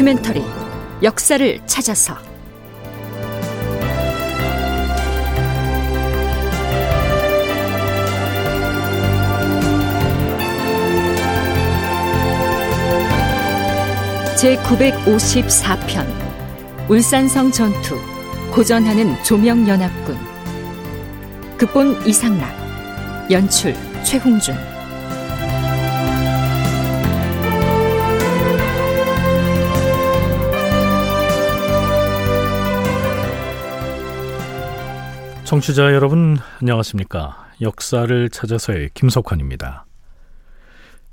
다큐멘터리 역사를 찾아서. 제 954편 울산성 전투 고전하는 조명연합군. 극본 이상락 연출 최홍준 청취자 여러분 안녕하십니까 역사를 찾아서의 김석환입니다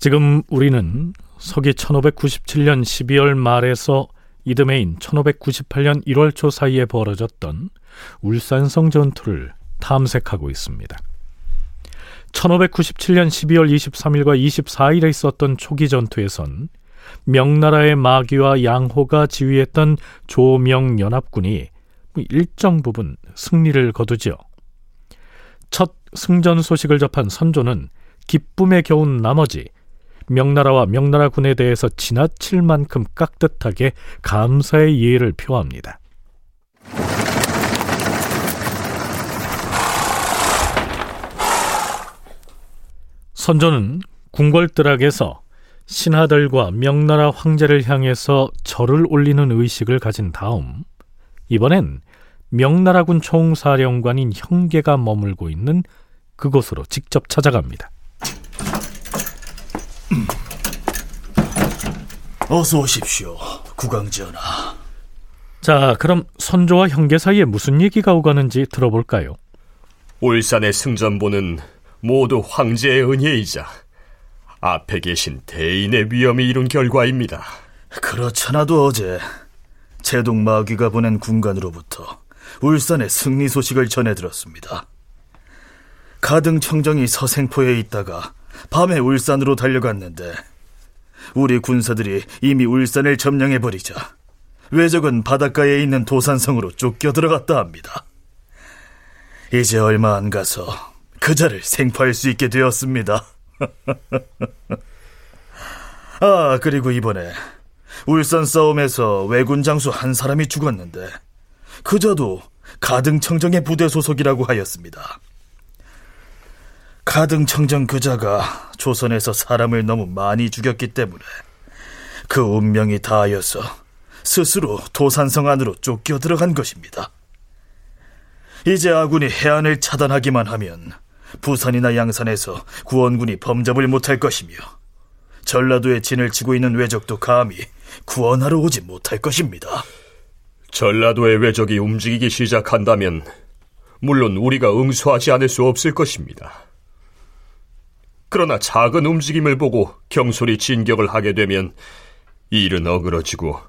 지금 우리는 서기 1597년 12월 말에서 이듬해인 1598년 1월 초 사이에 벌어졌던 울산성 전투를 탐색하고 있습니다. 1597년 12월 23일과 24일에 있었던 초기 전투에선 명나라의 마귀와 양호가 지휘했던 조명연합군이 일정 부분 승리를 거두지요. 첫 승전 소식을 접한 선조는 기쁨에 겨운 나머지 명나라와 명나라 군에 대해서 지나칠 만큼 깍듯하게 감사의 예를 표합니다. 선조는 궁궐뜰락에서 신하들과 명나라 황제를 향해서 절을 올리는 의식을 가진 다음 이번엔 명나라군 총사령관인 형계가 머물고 있는 그곳으로 직접 찾아갑니다. 어서 오십시오, 국왕전하. 자, 그럼 선조와 형계 사이에 무슨 얘기가 오가는지 들어볼까요? 울산의 승전보는 모두 황제의 은혜이자 앞에 계신 대인의 위험이 이룬 결과입니다. 그렇잖아도 어제 제동마귀가 보낸 군관으로부터 울산의 승리 소식을 전해 들었습니다. 가등 청정이 서생포에 있다가 밤에 울산으로 달려갔는데 우리 군사들이 이미 울산을 점령해 버리자 외적은 바닷가에 있는 도산성으로 쫓겨 들어갔다 합니다. 이제 얼마 안 가서 그자를 생포할 수 있게 되었습니다. 아, 그리고 이번에 울산 싸움에서 왜군 장수 한 사람이 죽었는데 그자도 가등청정의 부대 소속이라고 하였습니다. 가등청정 그자가 조선에서 사람을 너무 많이 죽였기 때문에 그 운명이 다하여서 스스로 도산성 안으로 쫓겨 들어간 것입니다. 이제 아군이 해안을 차단하기만 하면 부산이나 양산에서 구원군이 범접을 못할 것이며 전라도에 진을 치고 있는 왜적도 감히 구원하러 오지 못할 것입니다. 전라도의 왜적이 움직이기 시작한다면 물론 우리가 응수하지 않을 수 없을 것입니다. 그러나 작은 움직임을 보고 경솔히 진격을 하게 되면 일은 어그러지고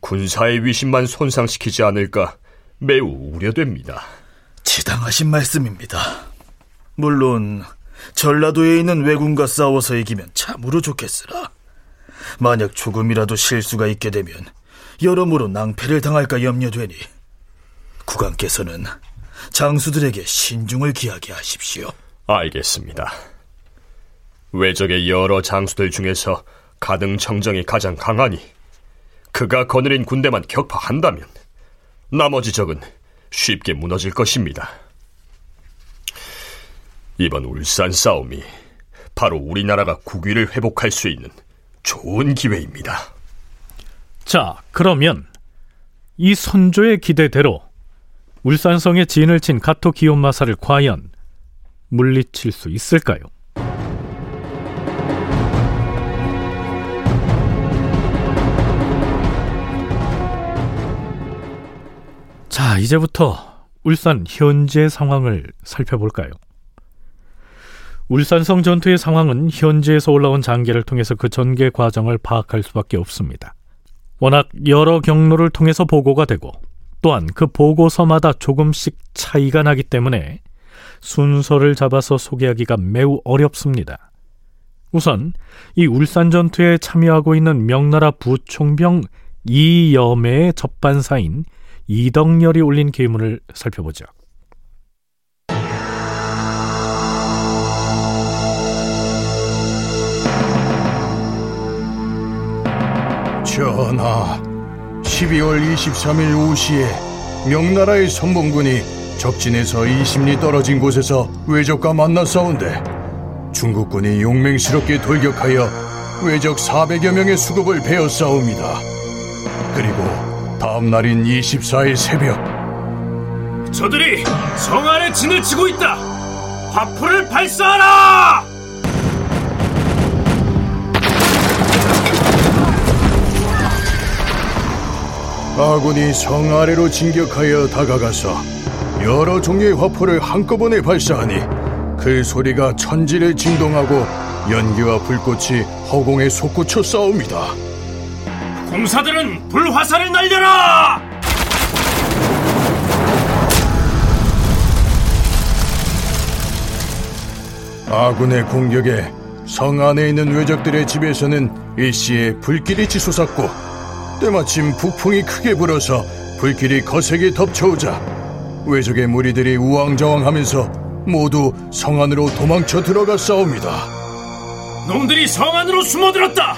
군사의 위신만 손상시키지 않을까 매우 우려됩니다. 지당하신 말씀입니다. 물론 전라도에 있는 왜군과 싸워서 이기면 참으로 좋겠으나 만약 조금이라도 실수가 있게 되면 여러모로 낭패를 당할까 염려되니 국왕께서는 장수들에게 신중을 기하게 하십시오. 알겠습니다. 외적의 여러 장수들 중에서 가등 청정이 가장 강하니 그가 거느린 군대만 격파한다면 나머지 적은 쉽게 무너질 것입니다. 이번 울산 싸움이 바로 우리나라가 국위를 회복할 수 있는 좋은 기회입니다. 자, 그러면 이 선조의 기대대로 울산성에 진을 친 가토 기온마사를 과연 물리칠 수 있을까요? 자, 이제부터 울산 현재 상황을 살펴볼까요? 울산성 전투의 상황은 현지에서 올라온 장계를 통해서 그 전개 과정을 파악할 수밖에 없습니다. 워낙 여러 경로를 통해서 보고가 되고 또한 그 보고서마다 조금씩 차이가 나기 때문에 순서를 잡아서 소개하기가 매우 어렵습니다. 우선 이 울산 전투에 참여하고 있는 명나라 부총병 이여매의 접반사인 이덕열이 올린 계문을 살펴보죠. 전하, 12월 23일 오후시에 명나라의 선봉군이 적진에서 20리 떨어진 곳에서 외적과 만나 싸운데 중국군이 용맹스럽게 돌격하여 외적 400여 명의 수급을 베어 싸웁니다. 그리고 다음 날인 24일 새벽 저들이 성 안에 진을 치고 있다. 화포를 발사하라! 아군이 성 아래로 진격하여 다가가서 여러 종류의 화포를 한꺼번에 발사하니 그 소리가 천지를 진동하고 연기와 불꽃이 허공에 솟구쳐 싸웁니다. 공사들은 불화살을 날려라! 아군의 공격에 성 안에 있는 외적들의 집에서는 일시에 불길이 치솟았고 때마침 북풍이 크게 불어서 불길이 거세게 덮쳐오자 외적의 무리들이 우왕좌왕하면서 모두 성 안으로 도망쳐 들어가 싸웁니다. 놈들이 성 안으로 숨어들었다.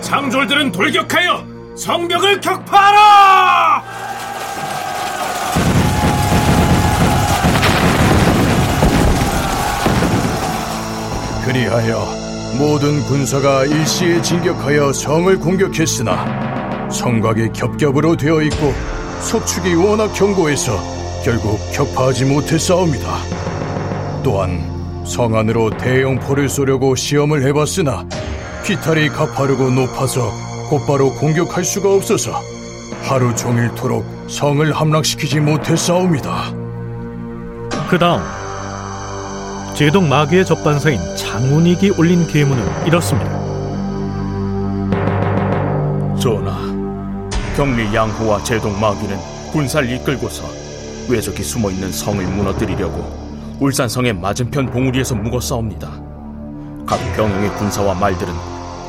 장졸들은 돌격하여 성벽을 격파하라! 그리하여 모든 군사가 일시에 진격하여 성을 공격했으나 성곽이 겹겹으로 되어 있고 속축이 워낙 견고해서 결국 격파하지 못했사옵니다. 또한 성 안으로 대형포를 쏘려고 시험을 해봤으나 피탈이 가파르고 높아서 곧바로 공격할 수가 없어서 하루 종일토록 성을 함락시키지 못했사옵니다. 그 다음 제동 마귀의 접반사인 장운익이 올린 계문은 이렇습니다. 전하, 경리 양호와 제동 마귀는 군사를 이끌고서 외적이 숨어 있는 성을 무너뜨리려고 울산성의 맞은편 봉우리에서 묵어 싸웁니다. 각 병영의 군사와 말들은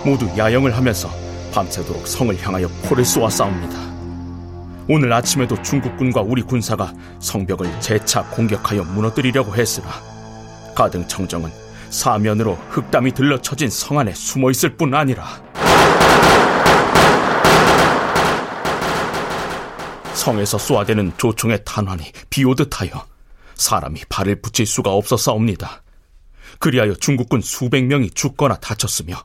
모두 야영을 하면서 밤새도록 성을 향하여 포를 쏘아 싸웁니다. 오늘 아침에도 중국군과 우리 군사가 성벽을 재차 공격하여 무너뜨리려고 했으나 가등 청정은 사면으로 흑담이 들러쳐진 성 안에 숨어 있을 뿐 아니라 성에서 쏘아대는 조총의 탄환이 비오듯 하여 사람이 발을 붙일 수가 없어 싸웁니다. 그리하여 중국군 수백 명이 죽거나 다쳤으며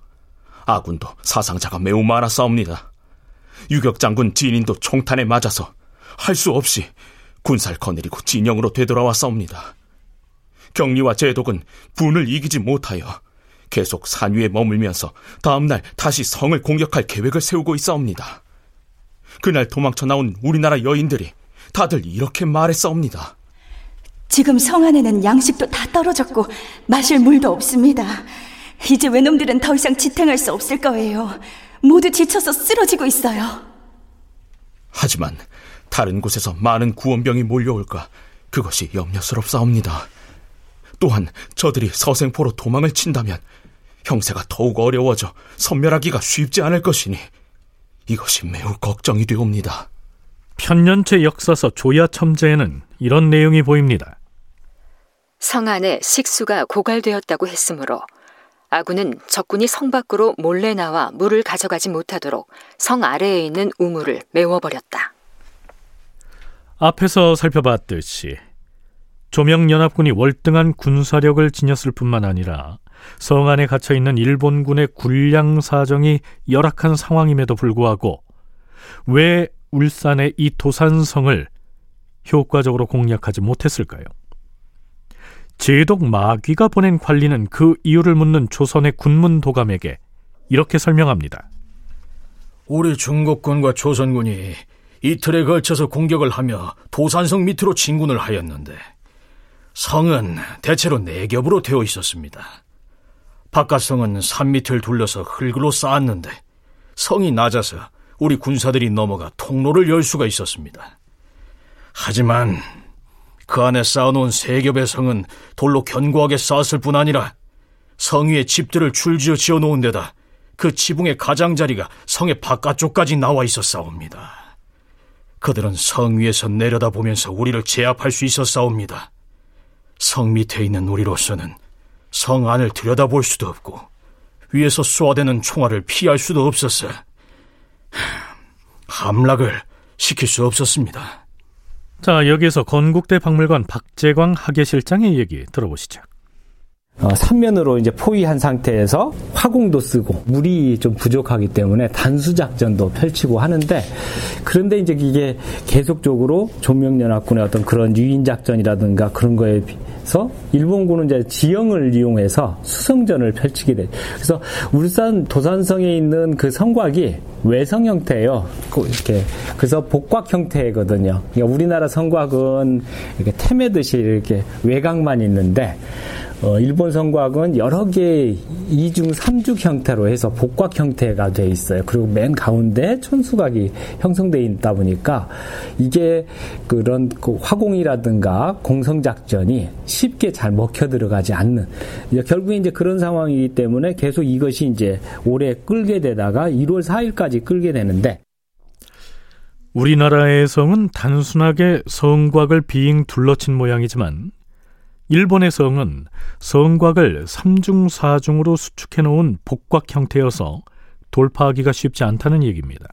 아군도 사상자가 매우 많아 싸웁니다. 유격 장군 진인도 총탄에 맞아서 할 수 없이 군사를 거느리고 진영으로 되돌아와 싸웁니다. 경리와 제독은 분을 이기지 못하여 계속 산 위에 머물면서 다음날 다시 성을 공격할 계획을 세우고 있사옵니다. 그날 도망쳐 나온 우리나라 여인들이 다들 이렇게 말했사옵니다. 지금 성 안에는 양식도 다 떨어졌고 마실 물도 없습니다. 이제 외놈들은 더 이상 지탱할 수 없을 거예요. 모두 지쳐서 쓰러지고 있어요. 하지만 다른 곳에서 많은 구원병이 몰려올까 그것이 염려스럽사옵니다. 또한 저들이 서생포로 도망을 친다면 형세가 더욱 어려워져 선멸하기가 쉽지 않을 것이니 이것이 매우 걱정이 되옵니다. 편년체 역사서 조야 첨제에는 이런 내용이 보입니다. 성 안에 식수가 고갈되었다고 했으므로 아군은 적군이 성 밖으로 몰래 나와 물을 가져가지 못하도록 성 아래에 있는 우물을 메워버렸다. 앞에서 살펴봤듯이 조명연합군이 월등한 군사력을 지녔을 뿐만 아니라 성 안에 갇혀 있는 일본군의 군량 사정이 열악한 상황임에도 불구하고 왜 울산의 이 도산성을 효과적으로 공략하지 못했을까요? 제독 마귀가 보낸 관리는 그 이유를 묻는 조선의 군문 도감에게 이렇게 설명합니다. 우리 중국군과 조선군이 이틀에 걸쳐서 공격을 하며 도산성 밑으로 진군을 하였는데 성은 대체로 네 겹으로 되어 있었습니다. 바깥성은 산 밑을 둘러서 흙으로 쌓았는데 성이 낮아서 우리 군사들이 넘어가 통로를 열 수가 있었습니다. 하지만 그 안에 쌓아놓은 세 겹의 성은 돌로 견고하게 쌓았을 뿐 아니라 성 위에 집들을 줄지어 지어 놓은 데다 그 지붕의 가장자리가 성의 바깥쪽까지 나와 있었사옵니다. 그들은 성 위에서 내려다보면서 우리를 제압할 수 있었사옵니다. 성 밑에 있는 우리로서는 성 안을 들여다볼 수도 없고 위에서 쏘아대는 총알을 피할 수도 없었어. 함락을 시킬 수 없었습니다. 자, 여기서 건국대 박물관 박재광 학예실장의 얘기 들어보시죠. 어, 삼면으로 이제 포위한 상태에서 화공도 쓰고 물이 좀 부족하기 때문에 단수 작전도 펼치고 하는데 그런데 이제 이게 계속적으로 조명연합군의 어떤 그런 유인 작전이라든가 그런 거에 비해서 일본군은 이제 지형을 이용해서 수성전을 펼치게 돼. 그래서 울산 도산성에 있는 그 성곽이 외성 형태예요. 이렇게 그래서 복곽 형태거든요. 그러니까 우리나라 성곽은 이렇게 태매듯이 이렇게 외곽만 있는데 어, 일본 성곽은 여러 개의 이중 삼죽 형태로 해서 복곽 형태가 돼 있어요. 그리고 맨 가운데 천수각이 형성돼 있다 보니까 이게 그런 그 화공이라든가 공성 작전이 쉽게 잘 먹혀 들어가지 않는 결국에 이제 그런 상황이기 때문에 계속 이것이 이제 오래 끌게 되다가 1월 4일까지 끌게 되는데 우리나라의 성은 단순하게 성곽을 빙 둘러친 모양이지만 일본의 성은 성곽을 삼중사중으로 수축해 놓은 복곽 형태여서 돌파하기가 쉽지 않다는 얘기입니다.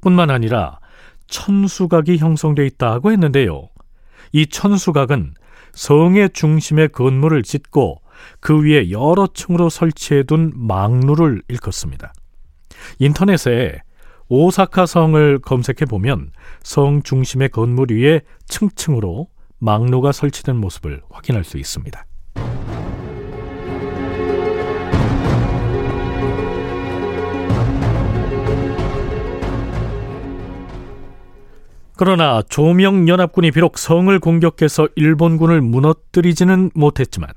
뿐만 아니라 천수각이 형성돼 있다고 했는데요. 이 천수각은 성의 중심에 건물을 짓고 그 위에 여러 층으로 설치해 둔 망루를 일컫습니다. 인터넷에 오사카 성을 검색해 보면 성 중심의 건물 위에 층층으로 망로가 설치된 모습을 확인할 수 있습니다. 그러나 조명연합군이 비록 성을 공격해서 일본군을 무너뜨리지는 못했지만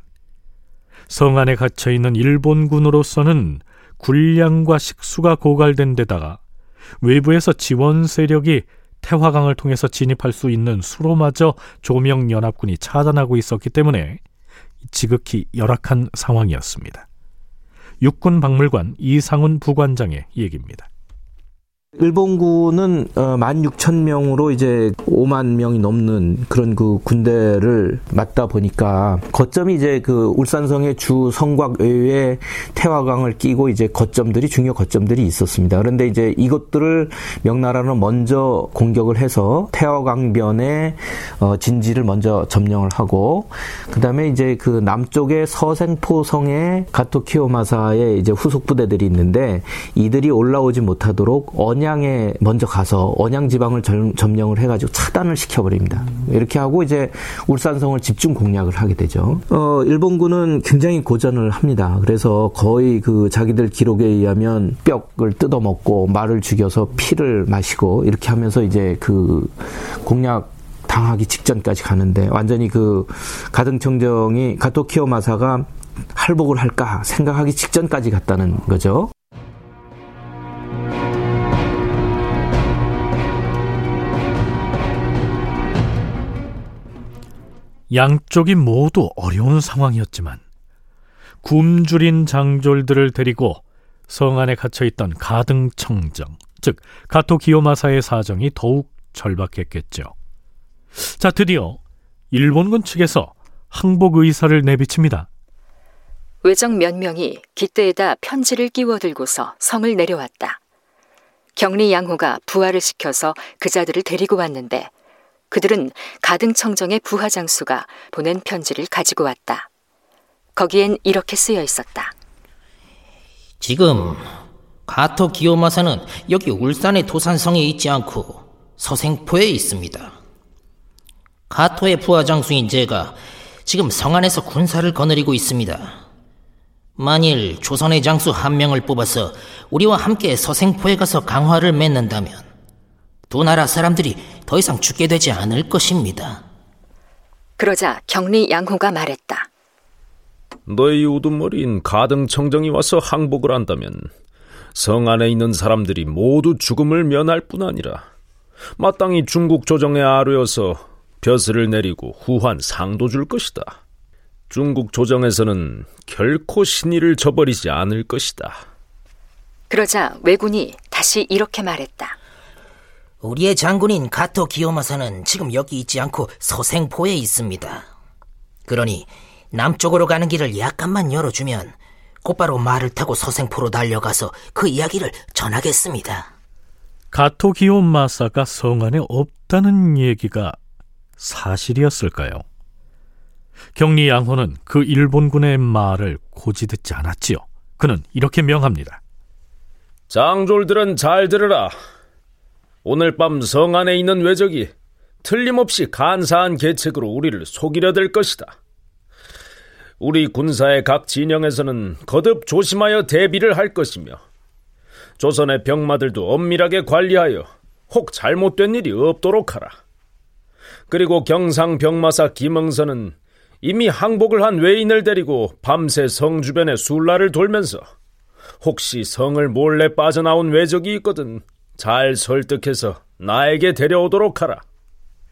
성 안에 갇혀 있는 일본군으로서는 군량과 식수가 고갈된 데다가 외부에서 지원 세력이 태화강을 통해서 진입할 수 있는 수로마저 조명 연합군이 차단하고 있었기 때문에 지극히 열악한 상황이었습니다. 육군 박물관 이상훈 부관장의 얘기입니다. 일본군은 16,000명으로 어, 이제 5만 명이 넘는 그런 그 군대를 맞다 보니까 거점이 이제 그 울산성의 주 성곽 외에 태화강을 끼고 이제 거점들이 중요 거점들이 있었습니다. 그런데 이제 이것들을 명나라는 먼저 공격을 해서 태화강변에 어, 진지를 먼저 점령을 하고 그다음에 이제 그 남쪽에 서생포성에 가토키오마사의 이제 후속 부대들이 있는데 이들이 올라오지 못하도록 언양 언양에 먼저 가서 언양 지방을 점령을 해가지고 차단을 시켜버립니다. 이렇게 하고 이제 울산성을 집중 공략을 하게 되죠. 어, 일본군은 굉장히 고전을 합니다. 그래서 거의 그 자기들 기록에 의하면 뼈를 뜯어먹고 말을 죽여서 피를 마시고 이렇게 하면서 이제 그 공략 당하기 직전까지 가는데 완전히 그 가등청정이 가토키오 마사가 할복을 할까 생각하기 직전까지 갔다는 거죠. 양쪽이 모두 어려운 상황이었지만 굶주린 장졸들을 데리고 성 안에 갇혀 있던 가등청정, 즉 가토 기요마사의 사정이 더욱 절박했겠죠. 자, 드디어 일본군 측에서 항복 의사를 내비칩니다. 외정 몇 명이 깃대에다 편지를 끼워들고서 성을 내려왔다. 격리 양호가 부하를 시켜서 그 자들을 데리고 왔는데 그들은 가등청정의 부하장수가 보낸 편지를 가지고 왔다. 거기엔 이렇게 쓰여 있었다. 지금 가토 기요마사는 여기 울산의 도산성에 있지 않고 서생포에 있습니다. 가토의 부하장수인 제가 지금 성 안에서 군사를 거느리고 있습니다. 만일 조선의 장수 한 명을 뽑아서 우리와 함께 서생포에 가서 강화를 맺는다면 두 나라 사람들이 더 이상 죽게 되지 않을 것입니다. 그러자 격리 양호가 말했다. 너희 우두머리인 가등청정이 와서 항복을 한다면 성 안에 있는 사람들이 모두 죽음을 면할 뿐 아니라 마땅히 중국 조정에 아뢰어서 벼슬을 내리고 후한 상도 줄 것이다. 중국 조정에서는 결코 신의를 저버리지 않을 것이다. 그러자 왜군이 다시 이렇게 말했다. 우리의 장군인 가토 기요마사는 지금 여기 있지 않고 서생포에 있습니다. 그러니 남쪽으로 가는 길을 약간만 열어주면 곧바로 말을 타고 서생포로 달려가서 그 이야기를 전하겠습니다. 가토기온 마사가 성 안에 없다는 얘기가 사실이었을까요? 경리 양호는 그 일본군의 말을 고지 듣지 않았지요. 그는 이렇게 명합니다. 장졸들은 잘 들으라. 오늘 밤 성 안에 있는 외적이 틀림없이 간사한 계책으로 우리를 속이려 될 것이다. 우리 군사의 각 진영에서는 거듭 조심하여 대비를 할 것이며 조선의 병마들도 엄밀하게 관리하여 혹 잘못된 일이 없도록 하라. 그리고 경상 병마사 김응선은 이미 항복을 한 외인을 데리고 밤새 성 주변에 술라를 돌면서 혹시 성을 몰래 빠져나온 외적이 있거든 잘 설득해서 나에게 데려오도록 하라.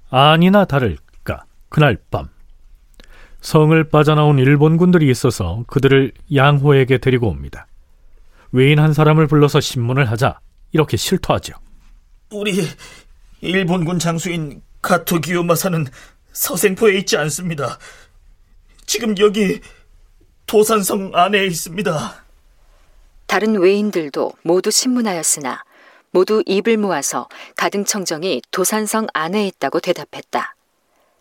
아니나 다를까 그날 밤 성을 빠져나온 일본군들이 있어서 그들을 양호에게 데리고 옵니다. 외인 한 사람을 불러서 신문을 하자 이렇게 실토하죠. 우리 일본군 장수인 가토 기요 마사는 서생포에 있지 않습니다. 지금 여기 도산성 안에 있습니다. 다른 외인들도 모두 신문하였으나 모두 입을 모아서 가등청정이 도산성 안에 있다고 대답했다.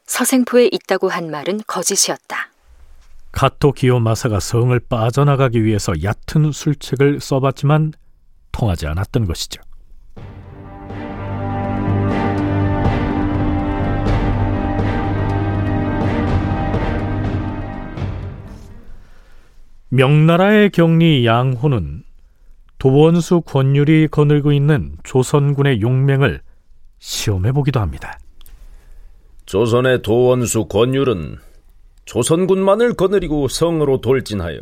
서생포에 있다고 한 말은 거짓이었다. 가토 기요마사가 성을 빠져나가기 위해서 얕은 술책을 써봤지만 통하지 않았던 것이죠. 명나라의 경리 양호는 도원수 권율이 거늘고 있는 조선군의 용맹을 시험해 보기도 합니다. 조선의 도원수 권율은 조선군만을 거느리고 성으로 돌진하여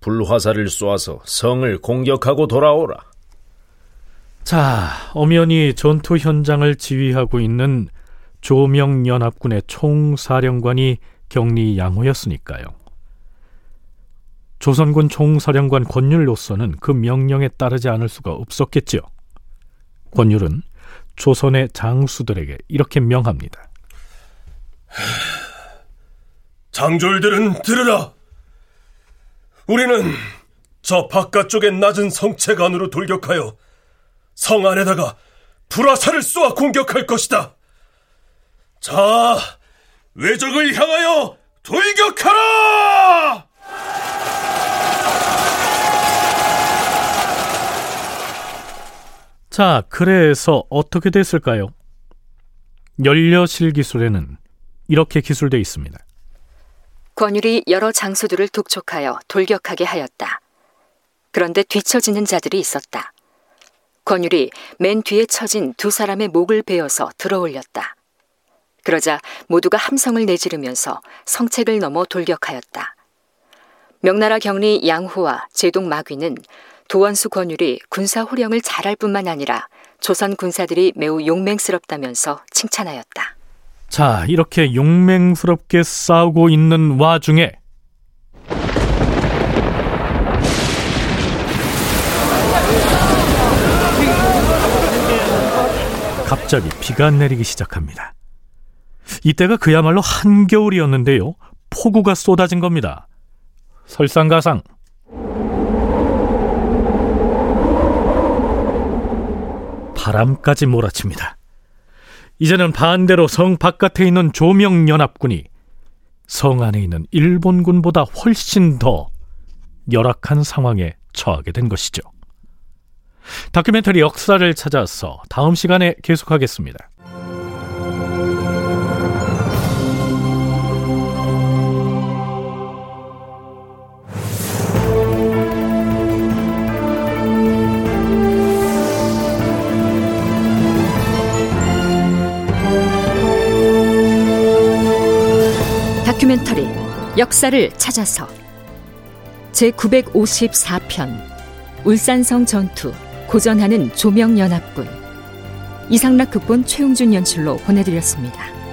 불화살을 쏘아서 성을 공격하고 돌아오라. 자, 엄연히 전투 현장을 지휘하고 있는 조명연합군의 총사령관이 경리 양호였으니까요. 조선군 총사령관 권율로서는 그 명령에 따르지 않을 수가 없었겠지요. 권율은 조선의 장수들에게 이렇게 명합니다. 장졸들은 들으라. 우리는 저 바깥쪽의 낮은 성책 안으로 돌격하여 성 안에다가 불화살을 쏘아 공격할 것이다. 자, 외적을 향하여 돌격하라! 자, 그래서 어떻게 됐을까요? 연려실 기술에는 이렇게 기술되어 있습니다. 권율이 여러 장수들을 독촉하여 돌격하게 하였다. 그런데 뒤처지는 자들이 있었다. 권율이 맨 뒤에 처진 두 사람의 목을 베어서 들어올렸다. 그러자 모두가 함성을 내지르면서 성책을 넘어 돌격하였다. 명나라 경리 양호와 제동 마귀는 도원수 권율이 군사 호령을 잘할 뿐만 아니라 조선 군사들이 매우 용맹스럽다면서 칭찬하였다. 자, 이렇게 용맹스럽게 싸우고 있는 와중에 갑자기 비가 내리기 시작합니다. 이때가 그야말로 한겨울이었는데요. 폭우가 쏟아진 겁니다. 설상가상 바람까지 몰아칩니다. 이제는 반대로 성 바깥에 있는 조명연합군이 성 안에 있는 일본군보다 훨씬 더 열악한 상황에 처하게 된 것이죠. 다큐멘터리 역사를 찾아서 다음 시간에 계속하겠습니다. 다큐멘터리 역사를 찾아서 제 954편 울산성 전투 고전하는 조명연합군 이상락 극본 최용준 연출로 보내드렸습니다.